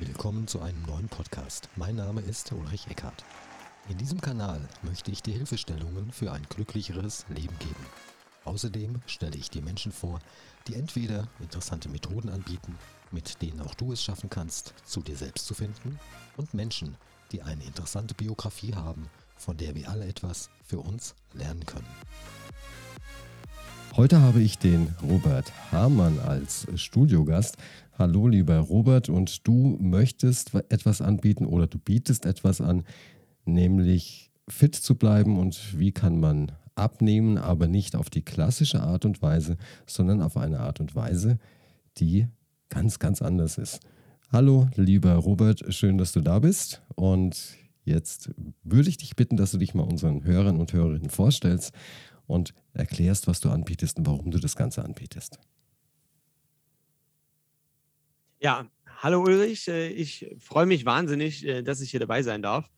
Willkommen zu einem neuen Podcast. Mein Name ist Ulrich Eckhardt. In diesem Kanal möchte ich dir Hilfestellungen für ein glücklicheres Leben geben. Außerdem stelle ich dir Menschen vor, die entweder interessante Methoden anbieten, mit denen auch du es schaffen kannst, zu dir selbst zu finden, und Menschen, die eine interessante Biografie haben, von der wir alle etwas für uns lernen können. Heute habe ich den Robert Hamann als Studiogast. Hallo lieber Robert, und du möchtest etwas anbieten oder du bietest etwas an, nämlich fit zu bleiben und wie kann man abnehmen, aber nicht auf die klassische Art und Weise, sondern auf eine Art und Weise, die ganz, ganz anders ist. Hallo lieber Robert, schön, dass du da bist und jetzt würde ich dich bitten, dass du dich mal unseren Hörern und Hörerinnen vorstellst und erklärst, was du anbietest und warum du das Ganze anbietest. Ja, hallo Ulrich. Äh, ich freue mich wahnsinnig, äh, dass ich hier dabei sein darf.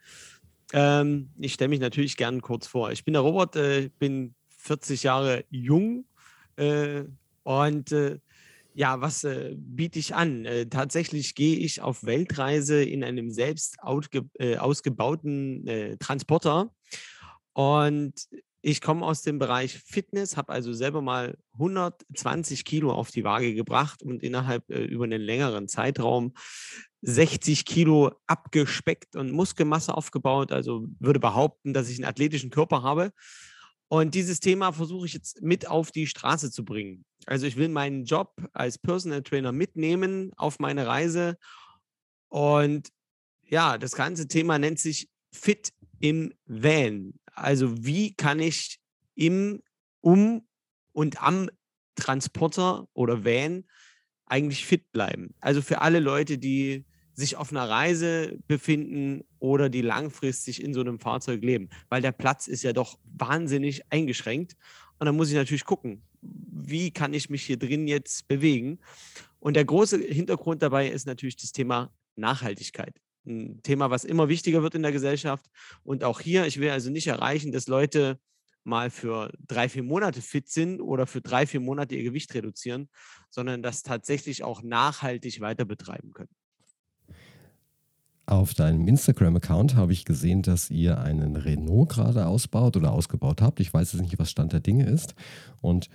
Ähm, ich stelle mich natürlich gern kurz vor. Ich bin der Robert, äh, bin 40 Jahre jung und ja, was biete ich an? tatsächlich gehe ich auf Weltreise in einem selbst ausgebauten Transporter und ich komme aus dem Bereich Fitness, habe also selber mal 120 Kilo auf die Waage gebracht und innerhalb äh, über einen längeren Zeitraum 60 Kilo abgespeckt und Muskelmasse aufgebaut. Also würde behaupten, dass ich einen athletischen Körper habe. Und dieses Thema versuche ich jetzt mit auf die Straße zu bringen. Also ich will meinen Job als Personal Trainer mitnehmen auf meine Reise. Und ja, das ganze Thema nennt sich Fit im Van. Also wie kann ich im, um und am Transporter oder Van eigentlich fit bleiben? Also für alle Leute, die sich auf einer Reise befinden oder die langfristig in so einem Fahrzeug leben, weil der Platz ist ja doch wahnsinnig eingeschränkt. Und dann muss ich natürlich gucken, wie kann ich mich hier drin jetzt bewegen? Und der große Hintergrund dabei ist natürlich das Thema Nachhaltigkeit ein Thema, was immer wichtiger wird in der Gesellschaft. Und auch hier, ich will also nicht erreichen, dass Leute mal für drei, vier Monate fit sind oder für drei, vier Monate ihr Gewicht reduzieren, sondern das tatsächlich auch nachhaltig weiter betreiben können. Auf deinem Instagram-Account habe ich gesehen, dass ihr einen Renault gerade ausbaut oder ausgebaut habt. Ich weiß jetzt nicht, was Stand der Dinge ist. Und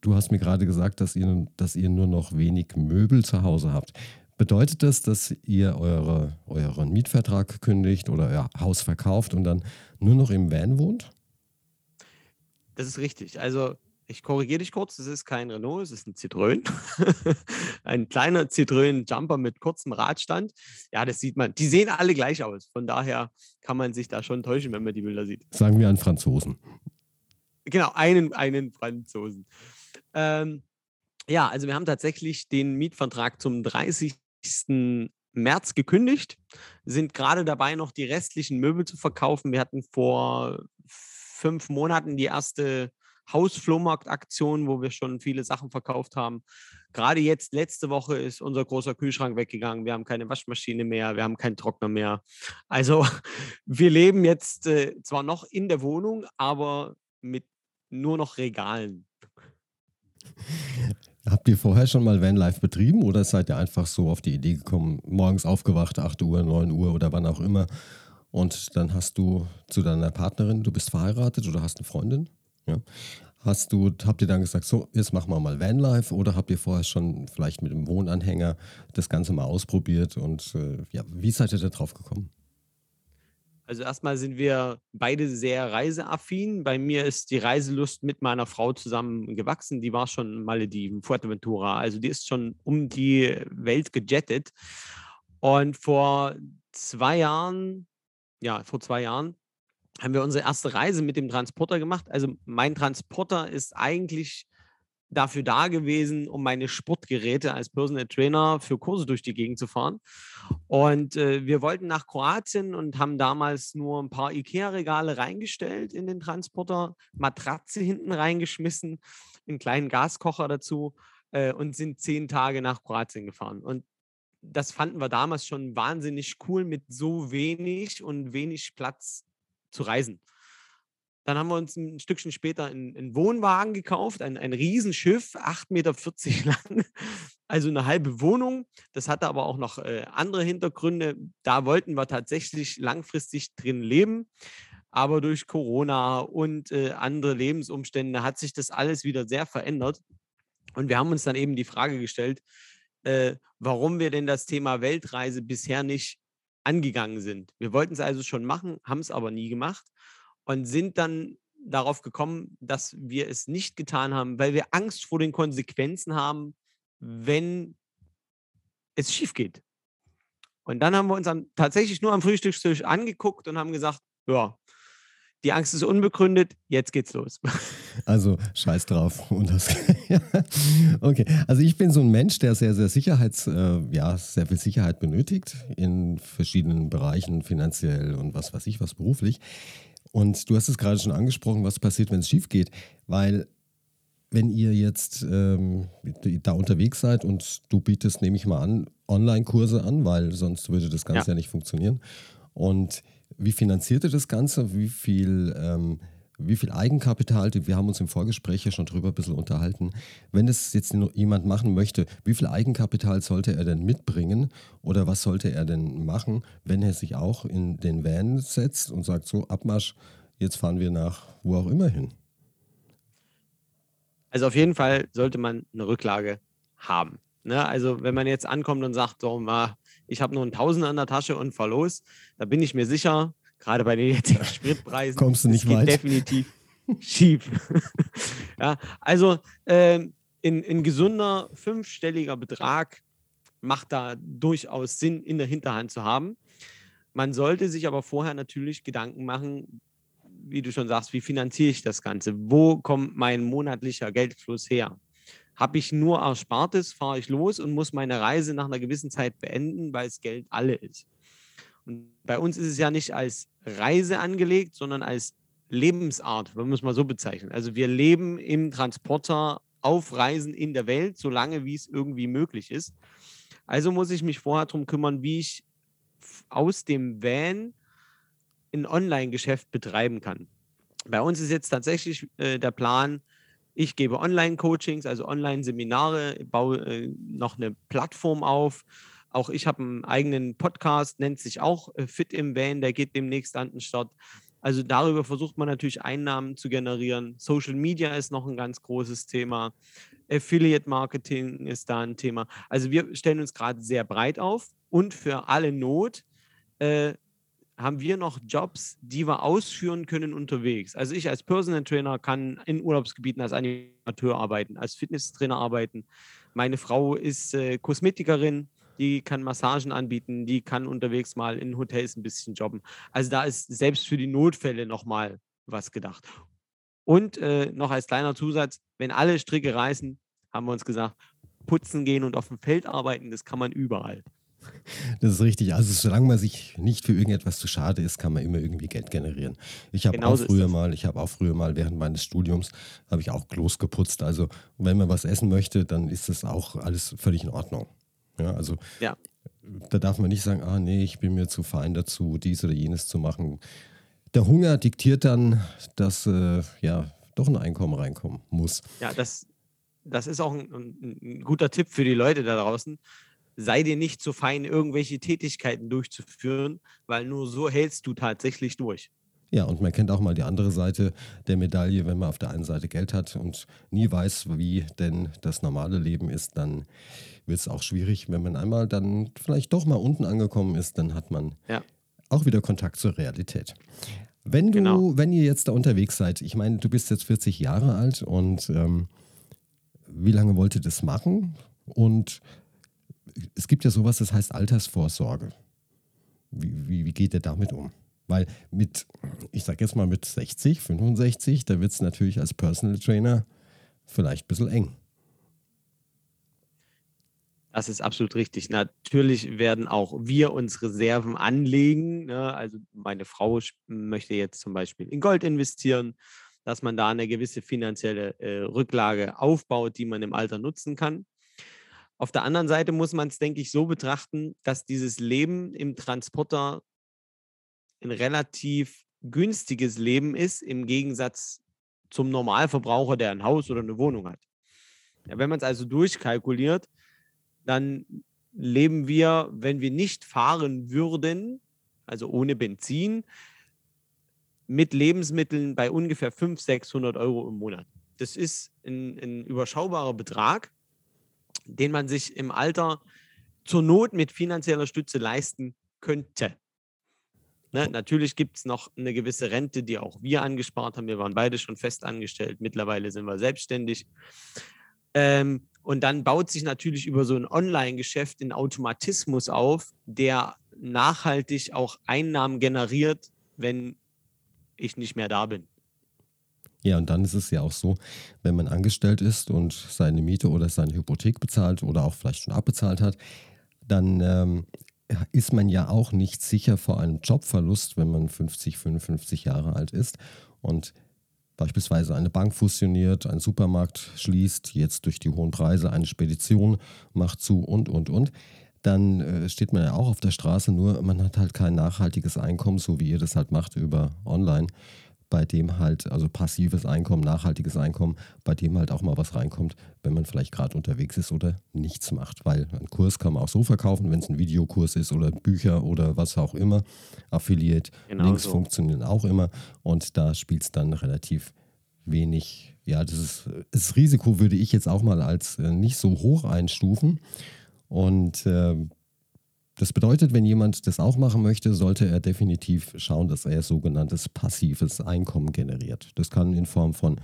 du hast mir gerade gesagt, dass ihr, dass ihr nur noch wenig Möbel zu Hause habt. Bedeutet das, dass ihr eure, euren Mietvertrag kündigt oder euer Haus verkauft und dann nur noch im Van wohnt? Das ist richtig. Also ich korrigiere dich kurz, es ist kein Renault, es ist ein Citroën. ein kleiner Citroën Jumper mit kurzem Radstand. Ja, das sieht man. Die sehen alle gleich aus. Von daher kann man sich da schon täuschen, wenn man die Bilder sieht. Sagen wir einen Franzosen. Genau, einen, einen Franzosen. Ähm, ja, also wir haben tatsächlich den Mietvertrag zum 30. März gekündigt, sind gerade dabei, noch die restlichen Möbel zu verkaufen. Wir hatten vor fünf Monaten die erste Hausflohmarktaktion, wo wir schon viele Sachen verkauft haben. Gerade jetzt, letzte Woche, ist unser großer Kühlschrank weggegangen. Wir haben keine Waschmaschine mehr, wir haben keinen Trockner mehr. Also wir leben jetzt äh, zwar noch in der Wohnung, aber mit nur noch Regalen. Habt ihr vorher schon mal Vanlife betrieben oder seid ihr einfach so auf die Idee gekommen, morgens aufgewacht, 8 Uhr, 9 Uhr oder wann auch immer und dann hast du zu deiner Partnerin, du bist verheiratet oder hast eine Freundin, ja, hast du, habt ihr dann gesagt, so, jetzt machen wir mal Vanlife oder habt ihr vorher schon vielleicht mit dem Wohnanhänger das Ganze mal ausprobiert und äh, ja, wie seid ihr da drauf gekommen? Also erstmal sind wir beide sehr reiseaffin. Bei mir ist die Reiselust mit meiner Frau zusammen gewachsen. Die war schon Malediven, Fuerteventura. Also die ist schon um die Welt gejettet. Und vor zwei Jahren, ja, vor zwei Jahren haben wir unsere erste Reise mit dem Transporter gemacht. Also mein Transporter ist eigentlich dafür da gewesen, um meine Sportgeräte als Personal Trainer für Kurse durch die Gegend zu fahren. Und äh, wir wollten nach Kroatien und haben damals nur ein paar IKEA-Regale reingestellt in den Transporter, Matratze hinten reingeschmissen, einen kleinen Gaskocher dazu äh, und sind zehn Tage nach Kroatien gefahren. Und das fanden wir damals schon wahnsinnig cool, mit so wenig und wenig Platz zu reisen. Dann haben wir uns ein Stückchen später einen, Wohnwagen gekauft, ein, ein Riesenschiff, 8,40 Meter lang, also eine halbe Wohnung. Das hatte aber auch noch äh, andere Hintergründe. Da wollten wir tatsächlich langfristig drin leben. Aber durch Corona und äh, andere Lebensumstände hat sich das alles wieder sehr verändert. Und wir haben uns dann eben die Frage gestellt, äh, warum wir denn das Thema Weltreise bisher nicht angegangen sind. Wir wollten es also schon machen, haben es aber nie gemacht und sind dann darauf gekommen, dass wir es nicht getan haben, weil wir Angst vor den Konsequenzen haben, wenn es schief geht. Und dann haben wir uns dann tatsächlich nur am Frühstückstisch angeguckt und haben gesagt, ja, die Angst ist unbegründet, jetzt geht's los. Also scheiß drauf. Okay, also ich bin so ein Mensch, der sehr, sehr Sicherheits, äh, ja, sehr viel Sicherheit benötigt in verschiedenen Bereichen, finanziell und was weiß ich, was beruflich. Und du hast es gerade schon angesprochen, was passiert, wenn es schief geht, weil wenn ihr jetzt ähm, da unterwegs seid und du bietest, nehme ich mal an, Online-Kurse an, weil sonst würde das Ganze ja, ja nicht funktionieren. Und wie finanziert ihr das Ganze? Wie viel, ähm, wie viel Eigenkapital? Wir haben uns im Vorgespräch ja schon drüber ein bisschen unterhalten. Wenn das jetzt jemand machen möchte, wie viel Eigenkapital sollte er denn mitbringen? Oder was sollte er denn machen, wenn er sich auch in den Van setzt und sagt, so, Abmarsch, jetzt fahren wir nach wo auch immer hin? Also auf jeden Fall sollte man eine Rücklage haben. Ne? Also wenn man jetzt ankommt und sagt, so, ich habe nur einen Tausender in der Tasche und fahr los, da bin ich mir sicher, gerade bei den jetzigen Spritpreisen, kommst du nicht weit. definitiv schief. ja, also äh, in, in gesunder fünfstelliger Betrag macht da durchaus Sinn, in der Hinterhand zu haben. Man sollte sich aber vorher natürlich Gedanken machen, wie du schon sagst, wie finanziere ich das Ganze? Wo kommt mein monatlicher Geldfluss her? Habe ich nur Erspartes, fahre ich los und muss meine Reise nach einer gewissen Zeit beenden, weil es Geld alle ist. Und bei uns ist es ja nicht als Reise angelegt, sondern als Lebensart, wenn man es mal so bezeichnen. Also wir leben im Transporter auf Reisen in der Welt, solange wie es irgendwie möglich ist. Also muss ich mich vorher darum kümmern, wie ich aus dem Van ein Online-Geschäft betreiben kann. Bei uns ist jetzt tatsächlich äh, der Plan, ich gebe Online-Coachings, also Online-Seminare, baue äh, noch eine Plattform auf. Auch ich habe einen eigenen Podcast, nennt sich auch äh, Fit im Van, der geht demnächst an den Start. Also darüber versucht man natürlich Einnahmen zu generieren. Social Media ist noch ein ganz großes Thema. Affiliate Marketing ist da ein Thema. Also wir stellen uns gerade sehr breit auf und für alle Not äh, haben wir noch Jobs, die wir ausführen können unterwegs. Also ich als Personal Trainer kann in Urlaubsgebieten als Animateur arbeiten, als Fitnesstrainer arbeiten. Meine Frau ist äh, Kosmetikerin, die kann Massagen anbieten, die kann unterwegs mal in Hotels ein bisschen jobben. Also da ist selbst für die Notfälle nochmal was gedacht. Und äh, noch als kleiner Zusatz, wenn alle Stricke reißen, haben wir uns gesagt, putzen gehen und auf dem Feld arbeiten, das kann man überall. Das ist richtig. Also solange man sich nicht für irgendetwas zu schade ist, kann man immer irgendwie Geld generieren. Ich habe auch früher mal, ich habe auch früher mal während meines Studiums habe ich auch Klos geputzt. Also wenn man was essen möchte, dann ist das auch alles völlig in Ordnung. Ja, also ja. da darf man nicht sagen, ah nee, ich bin mir zu fein dazu, dies oder jenes zu machen. Der Hunger diktiert dann, dass äh, ja doch ein Einkommen reinkommen muss. Ja, das, das ist auch ein, ein guter Tipp für die Leute da draußen sei dir nicht zu fein, irgendwelche Tätigkeiten durchzuführen, weil nur so hältst du tatsächlich durch. Ja, und man kennt auch mal die andere Seite der Medaille. Wenn man auf der einen Seite Geld hat und nie weiß, wie denn das normale Leben ist, dann wird es auch schwierig. Wenn man einmal dann vielleicht doch mal unten angekommen ist, dann hat man ja. auch wieder Kontakt zur Realität. Wenn du, genau. wenn ihr jetzt da unterwegs seid, ich meine, du bist jetzt 40 Jahre alt und ähm, wie lange wollt ihr das machen? Und es gibt ja sowas, das heißt Altersvorsorge. Wie, wie, wie geht ihr damit um? Weil mit, ich sag jetzt mal mit 60, 65, da wird es natürlich als Personal Trainer vielleicht ein bisschen eng. Das ist absolut richtig. Natürlich werden auch wir uns Reserven anlegen. Ne? Also meine Frau möchte jetzt zum Beispiel in Gold investieren, dass man da eine gewisse finanzielle äh, Rücklage aufbaut, die man im Alter nutzen kann. Auf der anderen Seite muss man es, denke ich, so betrachten, dass dieses Leben im Transporter ein relativ günstiges Leben ist im Gegensatz zum Normalverbraucher, der ein Haus oder eine Wohnung hat. Ja, wenn man es also durchkalkuliert, dann leben wir, wenn wir nicht fahren würden, also ohne Benzin, mit Lebensmitteln bei ungefähr 500, 600 Euro im Monat. Das ist ein, ein überschaubarer Betrag, den man sich im Alter zur Not mit finanzieller Stütze leisten könnte. Ne, natürlich gibt es noch eine gewisse Rente, die auch wir angespart haben. Wir waren beide schon fest angestellt. Mittlerweile sind wir selbstständig. Ähm, und dann baut sich natürlich über so ein Online-Geschäft ein Automatismus auf, der nachhaltig auch Einnahmen generiert, wenn ich nicht mehr da bin. Ja, und dann ist es ja auch so, wenn man angestellt ist und seine Miete oder seine Hypothek bezahlt oder auch vielleicht schon abbezahlt hat, dann ähm, ist man ja auch nicht sicher vor einem Jobverlust, wenn man 50, 55 Jahre alt ist und beispielsweise eine Bank fusioniert, ein Supermarkt schließt, jetzt durch die hohen Preise eine Spedition macht zu und, und, und dann äh, steht man ja auch auf der Straße, nur man hat halt kein nachhaltiges Einkommen, so wie ihr das halt macht über online, bei dem halt, also passives Einkommen, nachhaltiges Einkommen, bei dem halt auch mal was reinkommt, wenn man vielleicht gerade unterwegs ist oder nichts macht. Weil ein Kurs kann man auch so verkaufen, wenn es ein Videokurs ist oder Bücher oder was auch immer. Affiliate, genau Links so. funktionieren auch immer und da spielt es dann relativ wenig. Ja, das, ist, das Risiko würde ich jetzt auch mal als äh, nicht so hoch einstufen. Und äh, das bedeutet, wenn jemand das auch machen möchte, sollte er definitiv schauen, dass er sogenanntes passives Einkommen generiert. Das kann in Form von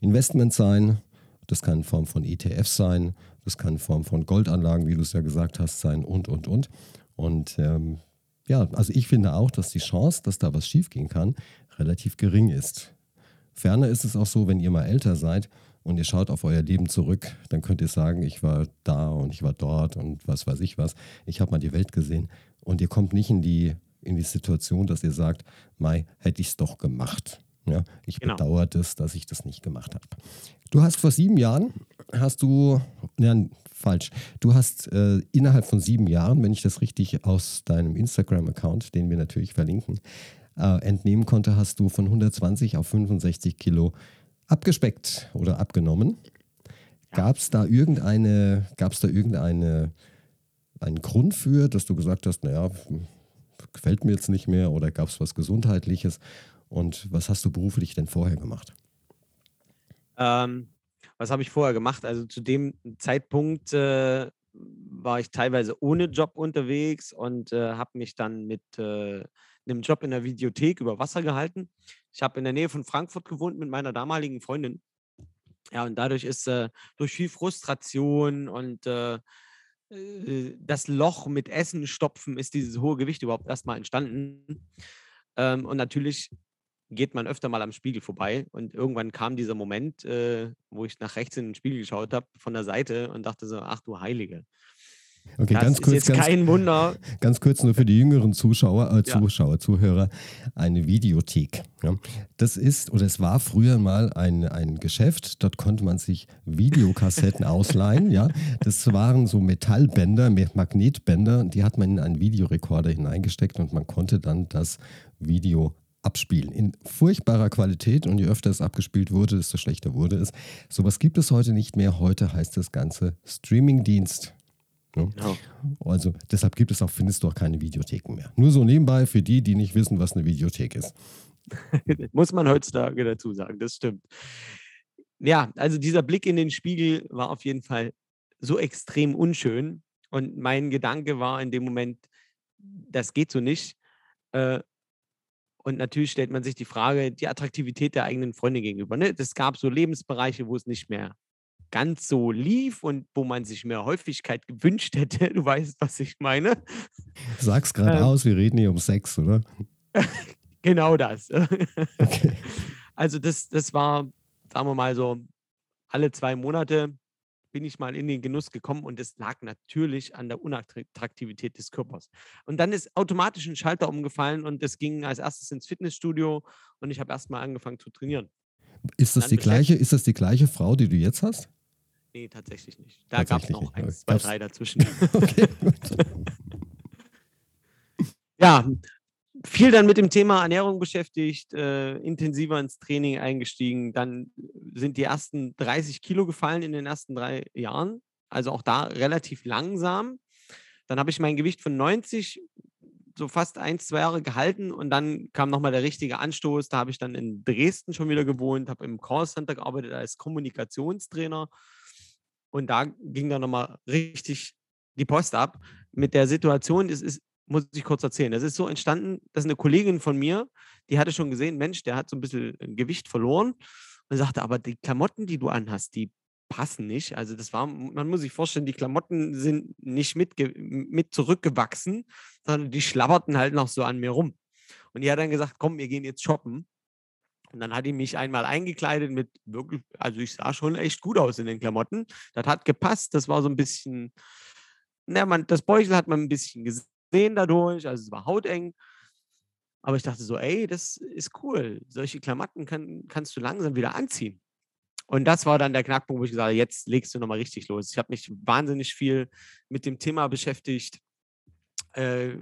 Investment sein, das kann in Form von ETFs sein, das kann in Form von Goldanlagen, wie du es ja gesagt hast, sein und, und, und. Und ähm, ja, also ich finde auch, dass die Chance, dass da was schiefgehen kann, relativ gering ist. Ferner ist es auch so, wenn ihr mal älter seid, und ihr schaut auf euer Leben zurück, dann könnt ihr sagen, ich war da und ich war dort und was weiß ich was. Ich habe mal die Welt gesehen. Und ihr kommt nicht in die, in die Situation, dass ihr sagt, Mai, hätte ich es doch gemacht. Ja, ich genau. bedauere das, dass ich das nicht gemacht habe. Du hast vor sieben Jahren, hast du, nein, falsch, du hast äh, innerhalb von sieben Jahren, wenn ich das richtig aus deinem Instagram-Account, den wir natürlich verlinken, äh, entnehmen konnte, hast du von 120 auf 65 Kilo abgespeckt oder abgenommen. Gab es da irgendeine, gab es da irgendeine einen Grund für, dass du gesagt hast, naja, gefällt mir jetzt nicht mehr oder gab es was Gesundheitliches? Und was hast du beruflich denn vorher gemacht? Ähm, was habe ich vorher gemacht? Also zu dem Zeitpunkt äh, war ich teilweise ohne Job unterwegs und äh, habe mich dann mit äh, einem Job in der Videothek über Wasser gehalten. Ich habe in der Nähe von Frankfurt gewohnt mit meiner damaligen Freundin. Ja, und dadurch ist äh, durch viel Frustration und äh, äh, das Loch mit Essen stopfen, ist dieses hohe Gewicht überhaupt erstmal entstanden. Ähm, und natürlich geht man öfter mal am Spiegel vorbei. Und irgendwann kam dieser Moment, äh, wo ich nach rechts in den Spiegel geschaut habe, von der Seite und dachte so, ach du Heilige. Okay, das ganz kurz, ist jetzt ganz, kein Wunder. Ganz kurz nur für die jüngeren Zuschauer, äh, Zuschauer, ja. Zuhörer, eine Videothek. Ja. Das ist oder es war früher mal ein, ein Geschäft, dort konnte man sich Videokassetten ausleihen. Ja. Das waren so Metallbänder, Magnetbänder, die hat man in einen Videorekorder hineingesteckt und man konnte dann das Video abspielen. In furchtbarer Qualität und je öfter es abgespielt wurde, desto schlechter wurde es. Sowas gibt es heute nicht mehr. Heute heißt das Ganze Streamingdienst. Ne? Ja. Also deshalb gibt es auch, findest du auch keine Videotheken mehr. Nur so nebenbei für die, die nicht wissen, was eine Videothek ist. Muss man heutzutage dazu sagen, das stimmt. Ja, also dieser Blick in den Spiegel war auf jeden Fall so extrem unschön. Und mein Gedanke war in dem Moment, das geht so nicht. Äh, und natürlich stellt man sich die Frage, die Attraktivität der eigenen Freunde gegenüber. Ne? Es gab so Lebensbereiche, wo es nicht mehr ganz so lief und wo man sich mehr Häufigkeit gewünscht hätte. Du weißt, was ich meine. Sag's gerade ähm, aus, wir reden hier um Sex, oder? genau das. Okay. Also das, das war, sagen wir mal so, alle zwei Monate bin ich mal in den Genuss gekommen und es lag natürlich an der Unattraktivität des Körpers. Und dann ist automatisch ein Schalter umgefallen und es ging als erstes ins Fitnessstudio und ich habe erstmal angefangen zu trainieren. Ist das, die gleiche, ist das die gleiche Frau, die du jetzt hast? Nee, tatsächlich nicht. Da gab es noch eins, zwei, drei dazwischen. okay, ja, viel dann mit dem Thema Ernährung beschäftigt, äh, intensiver ins Training eingestiegen. Dann sind die ersten 30 Kilo gefallen in den ersten drei Jahren. Also auch da relativ langsam. Dann habe ich mein Gewicht von 90 so fast ein, zwei Jahre gehalten und dann kam nochmal der richtige Anstoß. Da habe ich dann in Dresden schon wieder gewohnt, habe im Callcenter gearbeitet als Kommunikationstrainer und da ging dann nochmal richtig die Post ab mit der Situation. Das ist, muss ich kurz erzählen. Das ist so entstanden, dass eine Kollegin von mir, die hatte schon gesehen, Mensch, der hat so ein bisschen Gewicht verloren und sagte, aber die Klamotten, die du anhast, die passen nicht. Also das war, man muss sich vorstellen, die Klamotten sind nicht mit, mit zurückgewachsen, sondern die schlabberten halt noch so an mir rum. Und die hat dann gesagt, komm, wir gehen jetzt shoppen. Und dann hat die mich einmal eingekleidet mit wirklich, also ich sah schon echt gut aus in den Klamotten. Das hat gepasst. Das war so ein bisschen, na, man, das Beutel hat man ein bisschen gesehen dadurch, also es war hauteng. Aber ich dachte so, ey, das ist cool. Solche Klamotten kann, kannst du langsam wieder anziehen. Und das war dann der Knackpunkt, wo ich gesagt habe, jetzt legst du nochmal richtig los. Ich habe mich wahnsinnig viel mit dem Thema beschäftigt, äh,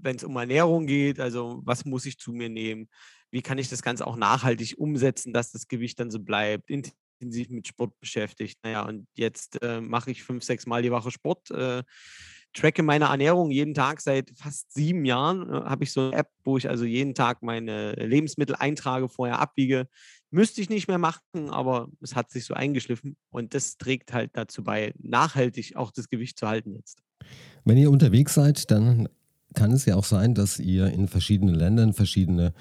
wenn es um Ernährung geht. Also was muss ich zu mir nehmen? Wie kann ich das Ganze auch nachhaltig umsetzen, dass das Gewicht dann so bleibt? Intensiv mit Sport beschäftigt. Naja, und jetzt äh, mache ich fünf, sechs Mal die Woche Sport. Äh, tracke meine Ernährung jeden Tag seit fast sieben Jahren. Äh, habe ich so eine App, wo ich also jeden Tag meine Lebensmittel eintrage, vorher abwiege. Müsste ich nicht mehr machen, aber es hat sich so eingeschliffen und das trägt halt dazu bei, nachhaltig auch das Gewicht zu halten jetzt. Wenn ihr unterwegs seid, dann kann es ja auch sein, dass ihr in verschiedenen Ländern verschiedene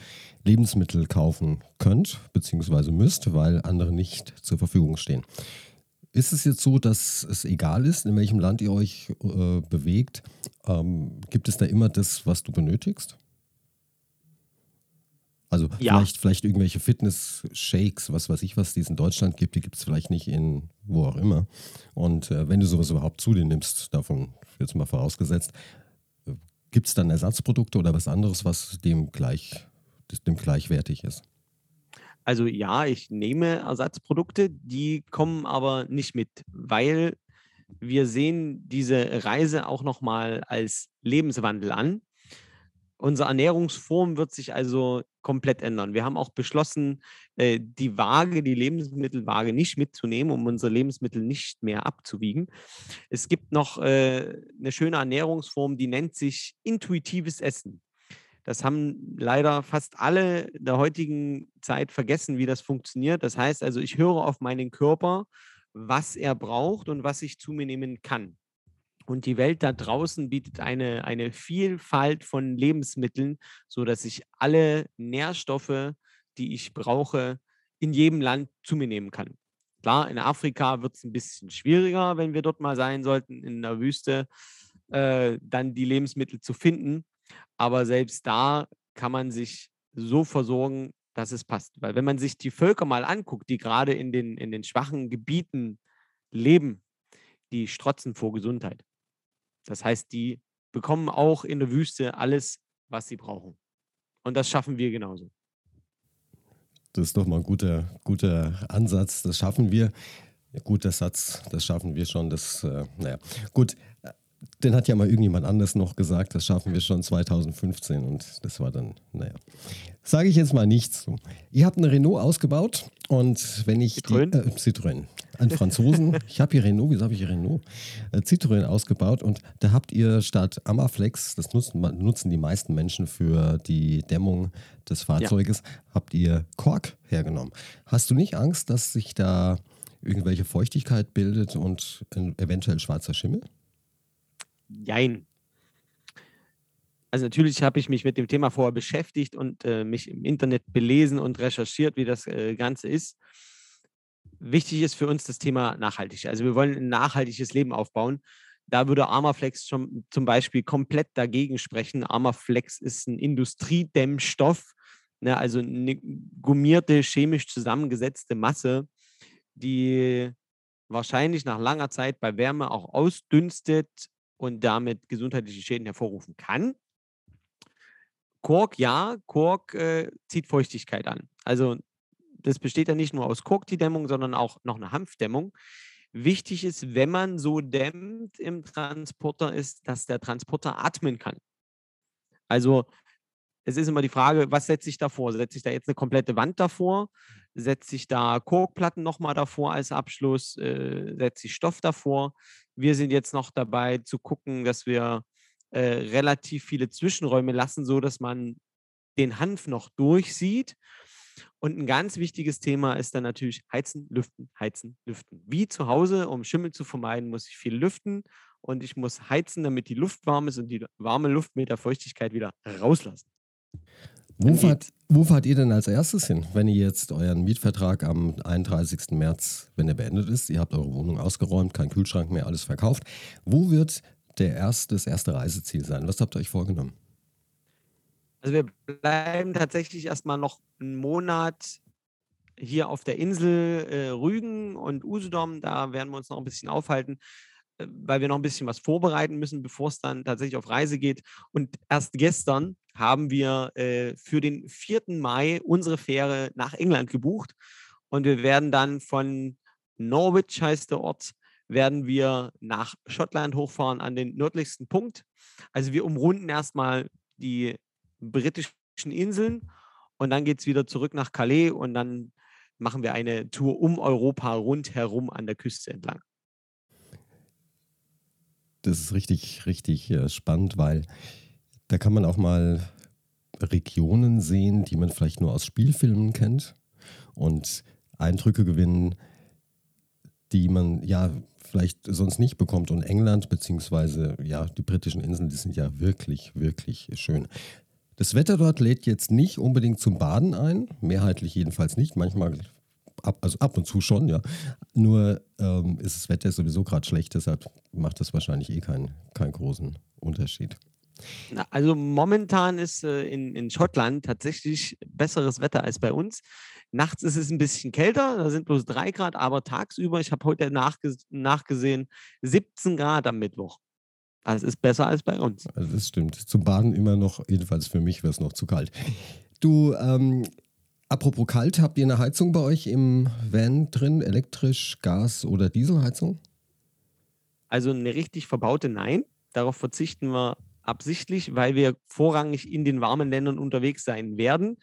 Lebensmittel kaufen könnt, beziehungsweise müsst, weil andere nicht zur Verfügung stehen. Ist es jetzt so, dass es egal ist, in welchem Land ihr euch äh, bewegt? Ähm, gibt es da immer das, was du benötigst? Also ja. vielleicht, vielleicht irgendwelche Fitness-Shakes, was weiß ich, was es in Deutschland gibt, die gibt es vielleicht nicht in wo auch immer. Und äh, wenn du sowas überhaupt zu dir nimmst, davon jetzt mal vorausgesetzt, gibt es dann Ersatzprodukte oder was anderes, was dem gleich, dem gleichwertig ist? Also ja, ich nehme Ersatzprodukte, die kommen aber nicht mit, weil wir sehen diese Reise auch nochmal als Lebenswandel an. Unsere Ernährungsform wird sich also komplett ändern. Wir haben auch beschlossen, äh, die Waage, die Lebensmittelwaage nicht mitzunehmen, um unsere Lebensmittel nicht mehr abzuwiegen. Es gibt noch äh, eine schöne Ernährungsform, die nennt sich intuitives Essen. Das haben leider fast alle der heutigen Zeit vergessen, wie das funktioniert. Das heißt also, ich höre auf meinen Körper, was er braucht und was ich zu mir nehmen kann. Und die Welt da draußen bietet eine, eine Vielfalt von Lebensmitteln, sodass ich alle Nährstoffe, die ich brauche, in jedem Land zu mir nehmen kann. Klar, in Afrika wird es ein bisschen schwieriger, wenn wir dort mal sein sollten, in der Wüste, äh, dann die Lebensmittel zu finden. Aber selbst da kann man sich so versorgen, dass es passt. Weil wenn man sich die Völker mal anguckt, die gerade in den, in den schwachen Gebieten leben, die strotzen vor Gesundheit. Das heißt, die bekommen auch in der Wüste alles, was sie brauchen. Und das schaffen wir genauso. Das ist doch mal ein guter, guter Ansatz. Das schaffen wir. Guter Satz, das schaffen wir schon. Das, äh, naja, gut. Den hat ja mal irgendjemand anders noch gesagt, das schaffen wir schon 2015 und das war dann, naja. Sage ich jetzt mal nichts zu. Ihr habt eine Renault ausgebaut und wenn ich Citroën? die äh, Citroën, ein Franzosen, ich habe hier Renault, wieso habe ich hier Renault? Äh, Citroën ausgebaut und da habt ihr statt Amaflex, das nutzen, nutzen die meisten Menschen für die Dämmung des Fahrzeuges, ja. habt ihr Kork hergenommen. Hast du nicht Angst, dass sich da irgendwelche Feuchtigkeit bildet und eventuell schwarzer Schimmel? Jein. Also natürlich habe ich mich mit dem Thema vorher beschäftigt und äh, mich im Internet belesen und recherchiert, wie das äh, Ganze ist. Wichtig ist für uns das Thema nachhaltig. Also wir wollen ein nachhaltiges Leben aufbauen. Da würde Armaflex schon zum Beispiel komplett dagegen sprechen. Armaflex ist ein Industriedämmstoff, ne, also eine gummierte, chemisch zusammengesetzte Masse, die wahrscheinlich nach langer Zeit bei Wärme auch ausdünstet und damit gesundheitliche Schäden hervorrufen kann. Kork, ja, Kork äh, zieht Feuchtigkeit an. Also das besteht ja nicht nur aus Kork, die Dämmung, sondern auch noch eine Hanfdämmung. Wichtig ist, wenn man so dämmt im Transporter, ist, dass der Transporter atmen kann. Also es ist immer die Frage, was setze ich davor? Setze ich da jetzt eine komplette Wand davor? Setze ich da Korkplatten nochmal davor als Abschluss? Äh, setze ich Stoff davor? Wir sind jetzt noch dabei zu gucken, dass wir äh, relativ viele Zwischenräume lassen, so dass man den Hanf noch durchsieht. Und ein ganz wichtiges Thema ist dann natürlich Heizen, Lüften, Heizen, Lüften. Wie zu Hause, um Schimmel zu vermeiden, muss ich viel lüften und ich muss heizen, damit die Luft warm ist und die warme Luft mit der Feuchtigkeit wieder rauslassen. Wo fahrt, wo fahrt ihr denn als erstes hin, wenn ihr jetzt euren Mietvertrag am 31. März, wenn er beendet ist, ihr habt eure Wohnung ausgeräumt, kein Kühlschrank mehr, alles verkauft. Wo wird der erste, das erste Reiseziel sein? Was habt ihr euch vorgenommen? Also wir bleiben tatsächlich erstmal noch einen Monat hier auf der Insel äh, Rügen und Usedom. Da werden wir uns noch ein bisschen aufhalten, äh, weil wir noch ein bisschen was vorbereiten müssen, bevor es dann tatsächlich auf Reise geht. Und erst gestern haben wir äh, für den 4. Mai unsere Fähre nach England gebucht. Und wir werden dann von Norwich, heißt der Ort, werden wir nach Schottland hochfahren an den nördlichsten Punkt. Also wir umrunden erstmal die britischen Inseln und dann geht es wieder zurück nach Calais und dann machen wir eine Tour um Europa rundherum an der Küste entlang. Das ist richtig, richtig äh, spannend, weil da kann man auch mal Regionen sehen, die man vielleicht nur aus Spielfilmen kennt und Eindrücke gewinnen, die man ja vielleicht sonst nicht bekommt. Und England beziehungsweise ja die britischen Inseln, die sind ja wirklich, wirklich schön. Das Wetter dort lädt jetzt nicht unbedingt zum Baden ein, mehrheitlich jedenfalls nicht, manchmal ab, also ab und zu schon, ja. Nur ähm, ist das Wetter sowieso gerade schlecht, deshalb macht das wahrscheinlich eh keinen, keinen großen Unterschied. Na, also momentan ist äh, in, in Schottland tatsächlich besseres Wetter als bei uns. Nachts ist es ein bisschen kälter, da sind bloß drei Grad, aber tagsüber, ich habe heute nachge nachgesehen, 17 Grad am Mittwoch. Das ist besser als bei uns. Also das stimmt. Zum Baden immer noch, jedenfalls für mich wäre es noch zu kalt. Du, ähm, apropos kalt, habt ihr eine Heizung bei euch im Van drin? Elektrisch, Gas oder Dieselheizung? Also eine richtig verbaute Nein. Darauf verzichten wir absichtlich, weil wir vorrangig in den warmen Ländern unterwegs sein werden.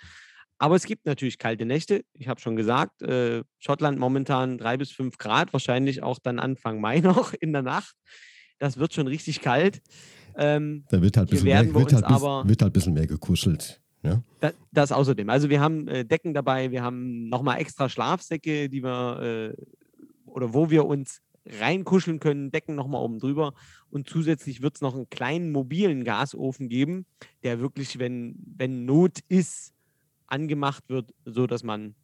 Aber es gibt natürlich kalte Nächte. Ich habe schon gesagt, äh, Schottland momentan drei bis fünf Grad, wahrscheinlich auch dann Anfang Mai noch in der Nacht. Das wird schon richtig kalt. Ähm, da wird halt ein bisschen, mehr, wird halt aber, wird halt bisschen mehr gekuschelt. Ja? Das, das, außerdem. Also wir haben äh, Decken dabei, wir haben nochmal extra Schlafsäcke, die wir äh, oder wo wir uns reinkuscheln können, Decken nochmal oben drüber. Und zusätzlich wird es noch einen kleinen mobilen Gasofen geben, der wirklich, wenn, wenn Not ist, angemacht wird, so dass man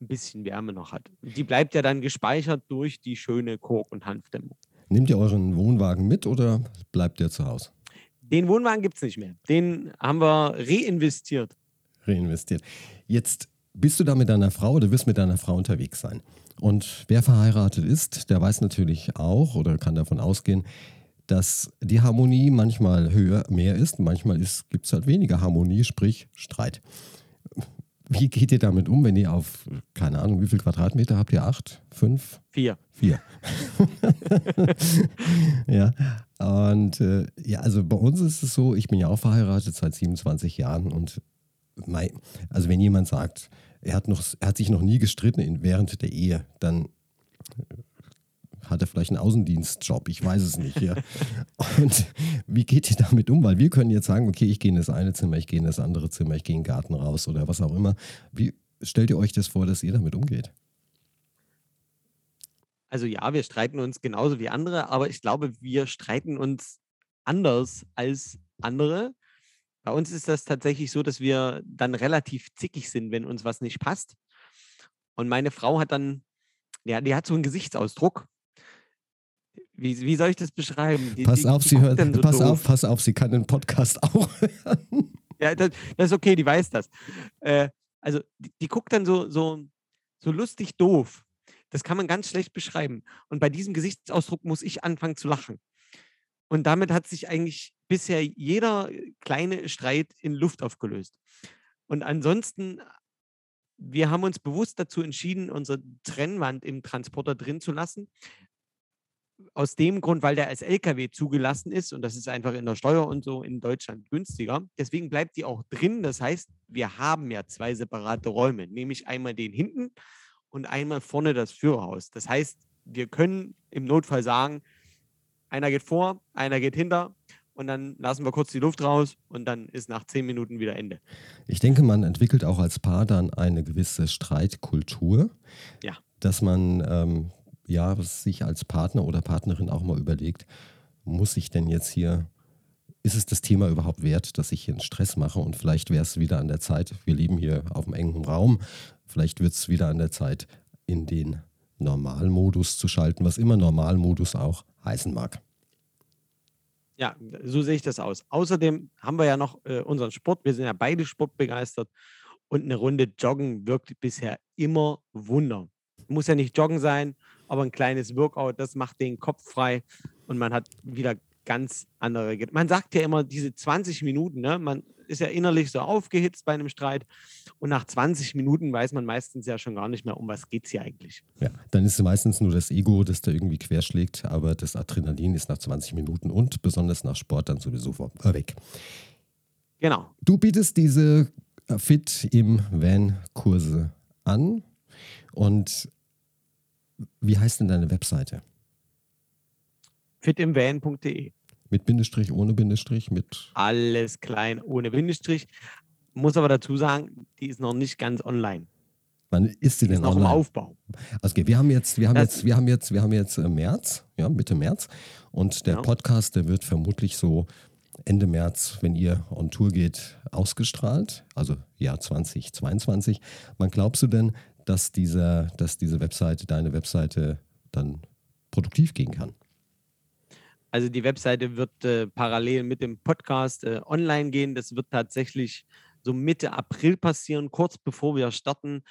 ein bisschen Wärme noch hat. Die bleibt ja dann gespeichert durch die schöne Kork- und Hanfdämmung. Nehmt ihr euren Wohnwagen mit oder bleibt der zu Hause? Den Wohnwagen gibt es nicht mehr. Den haben wir reinvestiert. Reinvestiert. Jetzt bist du da mit deiner Frau oder wirst mit deiner Frau unterwegs sein. Und wer verheiratet ist, der weiß natürlich auch oder kann davon ausgehen, dass die Harmonie manchmal höher, mehr ist, manchmal gibt es halt weniger Harmonie, sprich Streit. Wie geht ihr damit um, wenn ihr auf, keine Ahnung, wie viel Quadratmeter habt ihr? Acht? Fünf? Vier. Vier. ja. Und äh, ja, also bei uns ist es so, ich bin ja auch verheiratet seit 27 Jahren und mein, also wenn jemand sagt, er hat, noch, er hat sich noch nie gestritten in, während der Ehe, dann hat er vielleicht einen Außendienstjob, ich weiß es nicht. Ja. Und wie geht ihr damit um? Weil wir können jetzt sagen, okay, ich gehe in das eine Zimmer, ich gehe in das andere Zimmer, ich gehe in den Garten raus oder was auch immer. Wie stellt ihr euch das vor, dass ihr damit umgeht? Also ja, wir streiten uns genauso wie andere, aber ich glaube, wir streiten uns anders als andere. Bei uns ist das tatsächlich so, dass wir dann relativ zickig sind, wenn uns was nicht passt. Und meine Frau hat dann, ja, die hat so einen Gesichtsausdruck, wie, wie soll ich das beschreiben? Die, pass die, auf, die sie hört, so pass doof. auf, pass auf, sie kann den Podcast auch hören. Ja, das, das, ist okay, die weiß das. Äh, also die, die, guckt dann so, so, so lustig doof. Das kann man ganz schlecht beschreiben. Und bei diesem Gesichtsausdruck muss ich anfangen zu lachen. Und damit hat sich eigentlich bisher jeder kleine Streit in Luft aufgelöst. Und ansonsten, wir haben uns bewusst dazu entschieden, unsere Trennwand im Transporter drin zu lassen, aus dem Grund, weil der als LKW zugelassen ist und das ist einfach in der Steuer und so in Deutschland günstiger. Deswegen bleibt die auch drin. Das heißt, wir haben ja zwei separate Räume, nämlich einmal den hinten und einmal vorne das Führerhaus. Das heißt, wir können im Notfall sagen, einer geht vor, einer geht hinter und dann lassen wir kurz die Luft raus und dann ist nach zehn Minuten wieder Ende. Ich denke, man entwickelt auch als Paar dann eine gewisse Streitkultur. Ja. Dass man ähm, ja sich als Partner oder Partnerin auch mal überlegt, muss ich denn jetzt hier, ist es das Thema überhaupt wert, dass ich hier einen Stress mache? Und vielleicht wäre es wieder an der Zeit, wir leben hier auf dem engen Raum, vielleicht wird es wieder an der Zeit, in den Normalmodus zu schalten, was immer Normalmodus auch heißen mag. Ja, so sehe ich das aus. Außerdem haben wir ja noch äh, unseren Sport. Wir sind ja beide sportbegeistert und eine Runde Joggen wirkt bisher immer Wunder. Muss ja nicht Joggen sein, aber ein kleines Workout, das macht den Kopf frei und man hat wieder ganz andere. Man sagt ja immer diese 20 Minuten, ne? man ist ja innerlich so aufgehitzt bei einem Streit und nach 20 Minuten weiß man meistens ja schon gar nicht mehr, um was geht es hier eigentlich. Ja, dann ist es meistens nur das Ego, das da irgendwie querschlägt, aber das Adrenalin ist nach 20 Minuten und besonders nach Sport dann sowieso äh, weg. Genau. Du bietest diese äh, Fit im Van Kurse an und wie heißt denn deine Webseite? fitimvan.de. Mit Bindestrich, ohne Bindestrich, mit. Alles klein, ohne Bindestrich. Muss aber dazu sagen, die ist noch nicht ganz online. Wann ist sie denn ist noch online? im Aufbau. Also okay, wir haben jetzt, wir haben Das- jetzt, wir haben jetzt, wir haben jetzt äh, März, ja, Mitte März. Und der Ja. Podcast, der wird vermutlich so Ende März, wenn ihr on Tour geht, ausgestrahlt. Also Jahr 2022. Wann glaubst du denn, dass dieser, dass diese Webseite, deine Webseite dann produktiv gehen kann? Also die Webseite wird äh, parallel mit dem Podcast äh, online gehen. Das wird tatsächlich so Mitte April passieren, kurz bevor wir starten,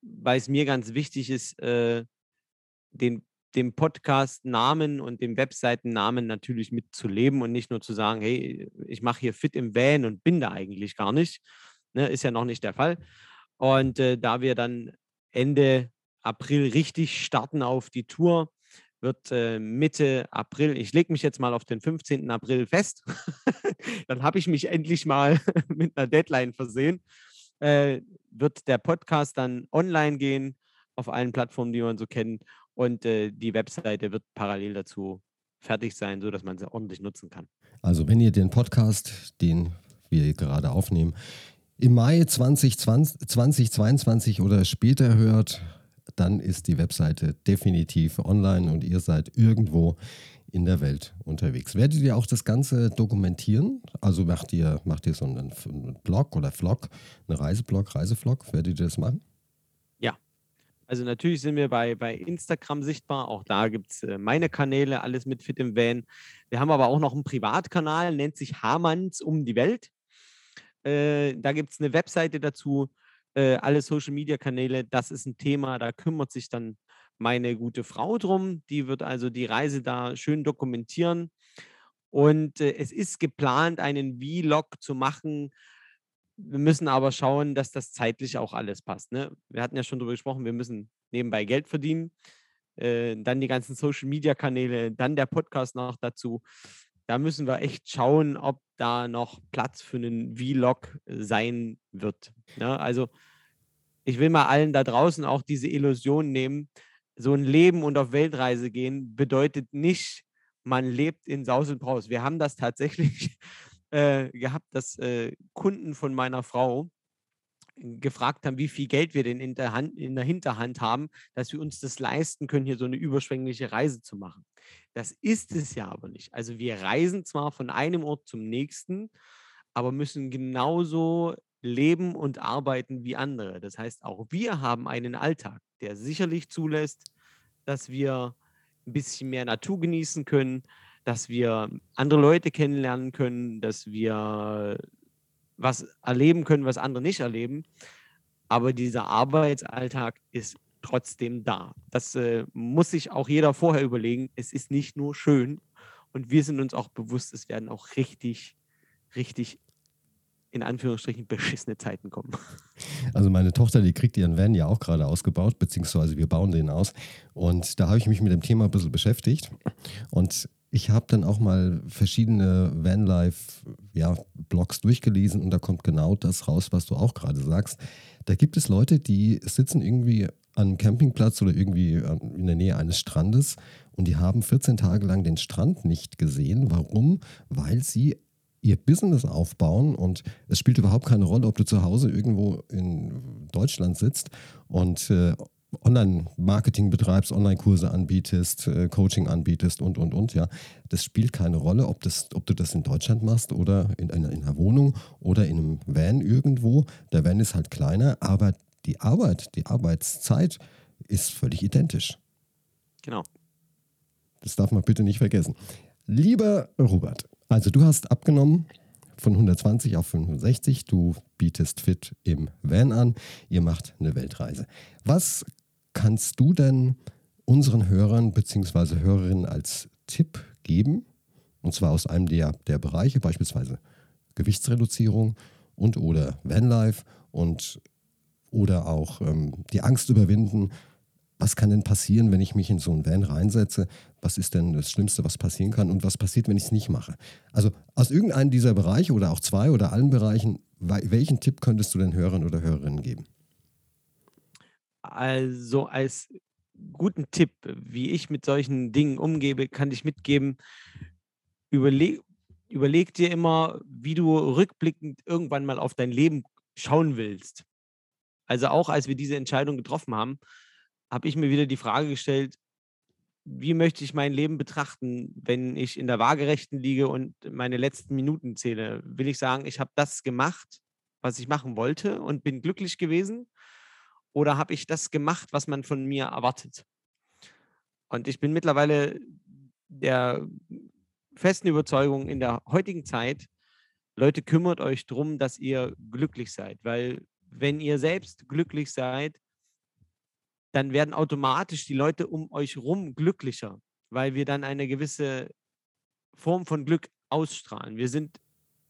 weil es mir ganz wichtig ist, äh, den, den Podcast-Namen und den Webseitennamen natürlich mitzuleben und nicht nur zu sagen, hey, ich mache hier fit im Van und bin da eigentlich gar nicht. Ne, ist ja noch nicht der Fall. Und äh, da wir dann Ende April richtig starten auf die Tour, wird äh, Mitte April, ich lege mich jetzt mal auf den 15. April fest, dann habe ich mich endlich mal mit einer Deadline versehen, äh, wird der Podcast dann online gehen auf allen Plattformen, die man so kennt und äh, die Webseite wird parallel dazu fertig sein, sodass man sie ordentlich nutzen kann. Also wenn ihr den Podcast, den wir gerade aufnehmen, im Mai 2020, 2022 oder später hört, dann ist die Webseite definitiv online und ihr seid irgendwo in der Welt unterwegs. Werdet ihr auch das Ganze dokumentieren? Also macht ihr, macht ihr so einen, einen Blog oder Vlog, einen Reiseblog, Reisevlog? Werdet ihr das machen? Also natürlich sind wir bei, bei Instagram sichtbar. Auch da gibt es äh, meine Kanäle, alles mit Fit im Van. Wir haben aber auch noch einen Privatkanal, nennt sich Hamanns um die Welt. Äh, da gibt es eine Webseite dazu, äh, alle Social-Media-Kanäle. Das ist ein Thema, da kümmert sich dann meine gute Frau drum. Die wird also die Reise da schön dokumentieren. Und äh, es ist geplant, einen Vlog zu machen, wir müssen aber schauen, dass das zeitlich auch alles passt. Ne? Wir hatten ja schon darüber gesprochen, wir müssen nebenbei Geld verdienen. Äh, dann die ganzen Social-Media-Kanäle, dann der Podcast noch dazu. Da müssen wir echt schauen, ob da noch Platz für einen Vlog sein wird. Ne? Also ich will mal allen da draußen auch diese Illusion nehmen. So ein Leben und auf Weltreise gehen bedeutet nicht, man lebt in Saus und Braus. Wir haben das tatsächlich äh, gehabt, dass äh, Kunden von meiner Frau gefragt haben, wie viel Geld wir denn in der, Hand, in der Hinterhand haben, dass wir uns das leisten können, hier so eine überschwängliche Reise zu machen. Das ist es ja aber nicht. Also wir reisen zwar von einem Ort zum nächsten, aber müssen genauso leben und arbeiten wie andere. Das heißt, auch wir haben einen Alltag, der sicherlich zulässt, dass wir ein bisschen mehr Natur genießen können, dass wir andere Leute kennenlernen können, dass wir was erleben können, was andere nicht erleben. Aber dieser Arbeitsalltag ist trotzdem da. Das äh, muss sich auch jeder vorher überlegen. Es ist nicht nur schön und wir sind uns auch bewusst, es werden auch richtig, richtig in Anführungsstrichen beschissene Zeiten kommen. Also meine Tochter, die kriegt ihren Van ja auch gerade ausgebaut, beziehungsweise wir bauen den aus. Und da habe ich mich mit dem Thema ein bisschen beschäftigt. Und ich habe dann auch mal verschiedene Vanlife-Blogs ja, durchgelesen und da kommt genau das raus, was du auch gerade sagst. Da gibt es Leute, die sitzen irgendwie an einem Campingplatz oder irgendwie in der Nähe eines Strandes und die haben 14 Tage lang den Strand nicht gesehen. Warum? Weil sie ihr Business aufbauen und es spielt überhaupt keine Rolle, ob du zu Hause irgendwo in Deutschland sitzt und äh, Online-Marketing betreibst, Online-Kurse anbietest, äh, Coaching anbietest und, und, und, ja. Das spielt keine Rolle, ob, das, ob du das in Deutschland machst oder in einer, in einer Wohnung oder in einem Van irgendwo. Der Van ist halt kleiner, aber die Arbeit, die Arbeitszeit ist völlig identisch. Genau. Das darf man bitte nicht vergessen. Lieber Robert, also du hast abgenommen von 120 auf 65. Du bietest Fit im Van an. Ihr macht eine Weltreise. Was kannst du denn unseren Hörern bzw. Hörerinnen als Tipp geben? Und zwar aus einem der, der Bereiche, beispielsweise Gewichtsreduzierung und oder Vanlife und oder auch ähm, die Angst überwinden was kann denn passieren, wenn ich mich in so ein Van reinsetze? Was ist denn das Schlimmste, was passieren kann? Und was passiert, wenn ich es nicht mache? Also aus irgendeinem dieser Bereiche oder auch zwei oder allen Bereichen, welchen Tipp könntest du den Hörern oder Hörerinnen geben? Also als guten Tipp, wie ich mit solchen Dingen umgebe, kann ich mitgeben, überleg, überleg dir immer, wie du rückblickend irgendwann mal auf dein Leben schauen willst. Also auch als wir diese Entscheidung getroffen haben, habe ich mir wieder die Frage gestellt, wie möchte ich mein Leben betrachten, wenn ich in der Waagerechten liege und meine letzten Minuten zähle? Will ich sagen, ich habe das gemacht, was ich machen wollte und bin glücklich gewesen? Oder habe ich das gemacht, was man von mir erwartet? Und ich bin mittlerweile der festen Überzeugung in der heutigen Zeit, Leute, kümmert euch darum, dass ihr glücklich seid, weil wenn ihr selbst glücklich seid, dann werden automatisch die Leute um euch rum glücklicher, weil wir dann eine gewisse Form von Glück ausstrahlen. Wir sind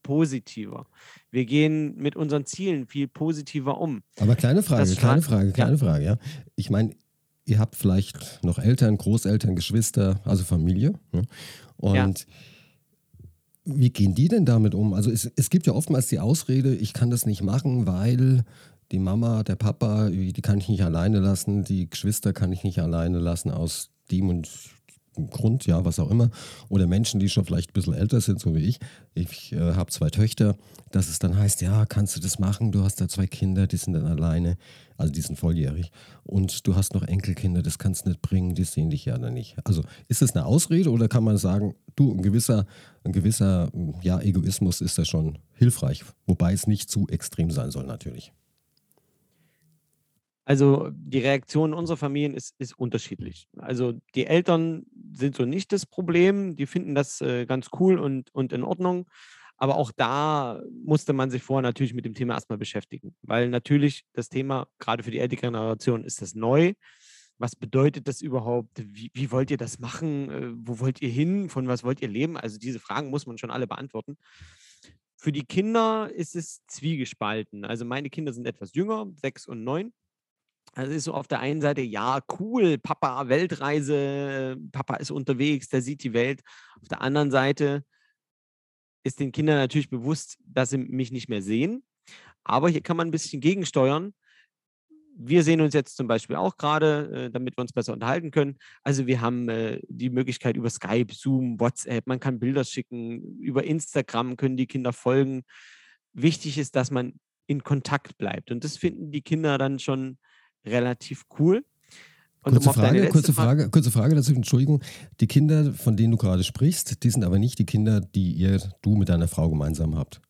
positiver. Wir gehen mit unseren Zielen viel positiver um. Aber kleine Frage, kleine Frage, kleine ja. Frage, ja. Ich meine, ihr habt vielleicht noch Eltern, Großeltern, Geschwister, also Familie. Ne? Und ja. wie gehen die denn damit um? Also es, es gibt ja oftmals die Ausrede, ich kann das nicht machen, weil die Mama, der Papa, die kann ich nicht alleine lassen, die Geschwister kann ich nicht alleine lassen aus dem und Grund, ja, was auch immer. Oder Menschen, die schon vielleicht ein bisschen älter sind, so wie ich. Ich äh, habe zwei Töchter, dass es dann heißt, ja, kannst du das machen? Du hast da zwei Kinder, die sind dann alleine, also die sind volljährig. Und du hast noch Enkelkinder, das kannst du nicht bringen, die sehen dich ja dann nicht. Also ist das eine Ausrede oder kann man sagen, du, ein gewisser, ein gewisser ja, Egoismus ist da schon hilfreich, wobei es nicht zu extrem sein soll natürlich. Also die Reaktion unserer Familien ist, ist unterschiedlich. Also die Eltern sind so nicht das Problem, die finden das äh, ganz cool und, und in Ordnung. Aber auch da musste man sich vorher natürlich mit dem Thema erstmal beschäftigen, weil natürlich das Thema, gerade für die ältere Generation, ist das neu. Was bedeutet das überhaupt? Wie, wie wollt ihr das machen? Äh, wo wollt ihr hin? Von was wollt ihr leben? Also diese Fragen muss man schon alle beantworten. Für die Kinder ist es zwiegespalten. Also meine Kinder sind etwas jünger, sechs und neun. Also ist so auf der einen Seite, ja, cool, Papa, Weltreise, Papa ist unterwegs, der sieht die Welt. Auf der anderen Seite ist den Kindern natürlich bewusst, dass sie mich nicht mehr sehen. Aber hier kann man ein bisschen gegensteuern. Wir sehen uns jetzt zum Beispiel auch gerade, äh, damit wir uns besser unterhalten können. Also wir haben äh, die Möglichkeit über Skype, Zoom, WhatsApp, man kann Bilder schicken, über Instagram können die Kinder folgen. Wichtig ist, dass man in Kontakt bleibt. Und das finden die Kinder dann schon relativ cool. Und kurze, um Frage, kurze, Frage, kurze Frage dazu, Entschuldigung. Die Kinder, von denen du gerade sprichst, die sind aber nicht die Kinder, die ihr, du mit deiner Frau gemeinsam habt.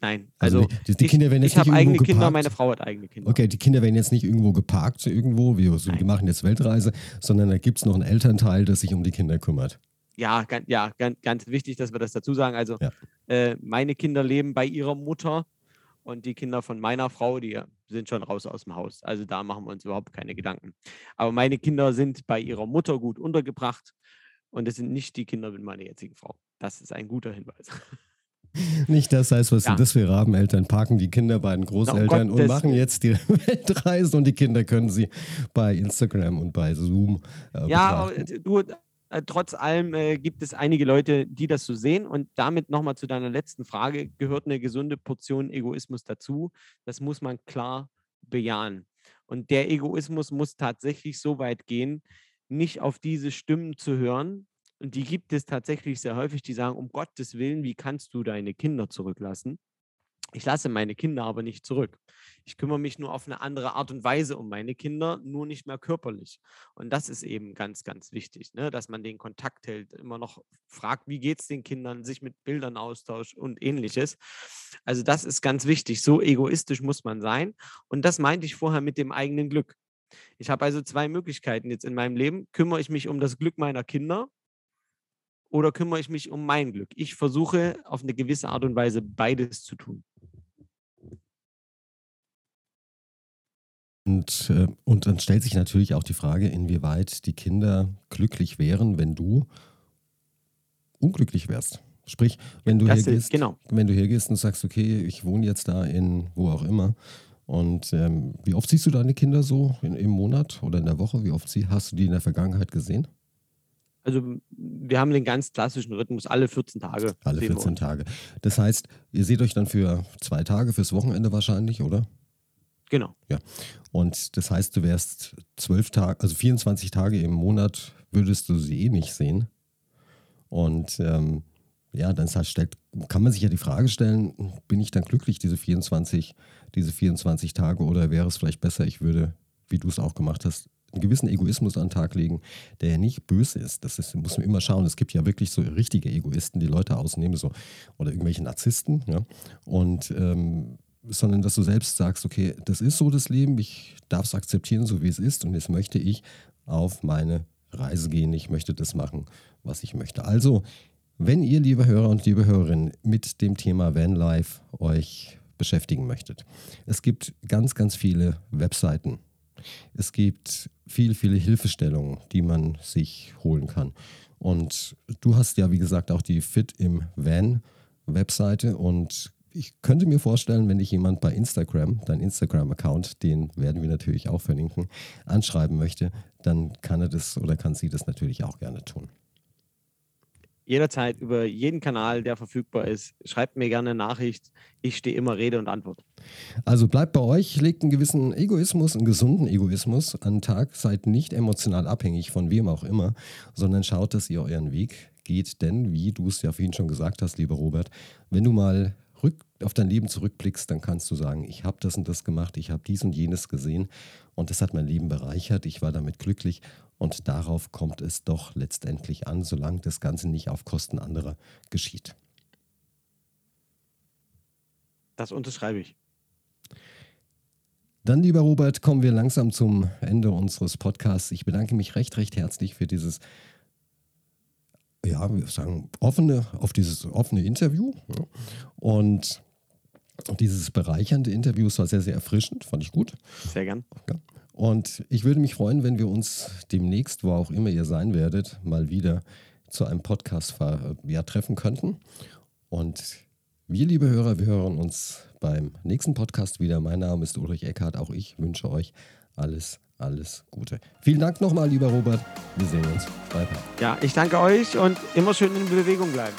Nein, also, also die, die ich, Kinder werden jetzt ich habe eigene geparkt. Kinder, meine Frau hat eigene Kinder. Okay, die Kinder werden jetzt nicht irgendwo geparkt, irgendwo, wir, so, wir machen jetzt Weltreise, sondern da gibt es noch einen Elternteil, der sich um die Kinder kümmert. Ja, ganz, ja, ganz, ganz wichtig, dass wir das dazu sagen. Also ja. äh, meine Kinder leben bei ihrer Mutter und die Kinder von meiner Frau, die sind schon raus aus dem Haus. Also da machen wir uns überhaupt keine Gedanken. Aber meine Kinder sind bei ihrer Mutter gut untergebracht und es sind nicht die Kinder mit meiner jetzigen Frau. Das ist ein guter Hinweis. Nicht das heißt, was ja. sind das für Rabeneltern? Parken die Kinder bei den Großeltern Gott, und machen jetzt die Weltreise und die Kinder können sie bei Instagram und bei Zoom. Äh, ja, betrachten. du, äh, trotz allem äh, gibt es einige Leute, die das so sehen. Und damit nochmal zu deiner letzten Frage, gehört eine gesunde Portion Egoismus dazu. Das muss man klar bejahen. Und der Egoismus muss tatsächlich so weit gehen, nicht auf diese Stimmen zu hören, und die gibt es tatsächlich sehr häufig, die sagen, um Gottes Willen, wie kannst du deine Kinder zurücklassen? Ich lasse meine Kinder aber nicht zurück. Ich kümmere mich nur auf eine andere Art und Weise um meine Kinder, nur nicht mehr körperlich. Und das ist eben ganz, ganz wichtig, ne? dass man den Kontakt hält, immer noch fragt, wie geht es den Kindern, sich mit Bildern austauscht und ähnliches. Also das ist ganz wichtig. So egoistisch muss man sein. Und das meinte ich vorher mit dem eigenen Glück. Ich habe also zwei Möglichkeiten jetzt in meinem Leben. Kümmere ich mich um das Glück meiner Kinder oder kümmere ich mich um mein Glück? Ich versuche auf eine gewisse Art und Weise beides zu tun. Und, äh, und dann stellt sich natürlich auch die Frage, inwieweit die Kinder glücklich wären, wenn du unglücklich wärst. Sprich, wenn du, das hier ist, gehst, genau. wenn du hier gehst und sagst, okay, ich wohne jetzt da in wo auch immer. Und ähm, wie oft siehst du deine Kinder so in, im Monat oder in der Woche? Wie oft sie, hast du die in der Vergangenheit gesehen? Also wir haben den ganz klassischen Rhythmus, alle 14 Tage. Alle 14 Tage. Das heißt, ihr seht euch dann für zwei Tage, fürs Wochenende wahrscheinlich, oder? Genau. Ja. Und das heißt, du wärst zwölf Tage, also 24 Tage im Monat würdest du sie eh nicht sehen. Und ähm, ja, dann stellt, kann man sich ja die Frage stellen, bin ich dann glücklich, diese 24, diese 24 Tage, oder wäre es vielleicht besser, ich würde, wie du es auch gemacht hast, einen gewissen Egoismus an den Tag legen, der ja nicht böse ist. Das ist, muss man immer schauen. Es gibt ja wirklich so richtige Egoisten, die Leute ausnehmen, so, oder irgendwelche Narzissten, ja. Und ähm, sondern dass du selbst sagst, okay, das ist so das Leben, ich darf es akzeptieren, so wie es ist, und jetzt möchte ich auf meine Reise gehen, ich möchte das machen, was ich möchte. Also, wenn ihr, liebe Hörer und liebe Hörerinnen, mit dem Thema Vanlife euch beschäftigen möchtet, es gibt ganz, ganz viele Webseiten, es gibt viele, viele Hilfestellungen, die man sich holen kann. Und du hast ja, wie gesagt, auch die Fit im Van Webseite und ich könnte mir vorstellen, wenn dich jemand bei Instagram, dein Instagram-Account, den werden wir natürlich auch verlinken, anschreiben möchte, dann kann er das oder kann sie das natürlich auch gerne tun jederzeit über jeden Kanal, der verfügbar ist. Schreibt mir gerne eine Nachricht. Ich stehe immer Rede und Antwort. Also bleibt bei euch, legt einen gewissen Egoismus, einen gesunden Egoismus an den Tag. Seid nicht emotional abhängig von wem auch immer, sondern schaut, dass ihr euren Weg geht. Denn, wie du es ja vorhin schon gesagt hast, lieber Robert, wenn du mal auf dein Leben zurückblickst, dann kannst du sagen, ich habe das und das gemacht, ich habe dies und jenes gesehen und das hat mein Leben bereichert, ich war damit glücklich und darauf kommt es doch letztendlich an, solange das Ganze nicht auf Kosten anderer geschieht. Das unterschreibe ich. Dann, lieber Robert, kommen wir langsam zum Ende unseres Podcasts. Ich bedanke mich recht, recht herzlich für dieses ja, wir sagen, offene, auf dieses offene Interview. Und dieses bereichernde Interview war sehr, sehr erfrischend, fand ich gut. Sehr gern. Und ich würde mich freuen, wenn wir uns demnächst, wo auch immer ihr sein werdet, mal wieder zu einem Podcast ja, treffen könnten. Und wir, liebe Hörer, wir hören uns beim nächsten Podcast wieder. Mein Name ist Ulrich Eckhardt. Auch ich wünsche euch alles alles Gute. Vielen Dank nochmal, lieber Robert. Wir sehen uns. Bye, bye. Ja, ich danke euch und immer schön in Bewegung bleiben.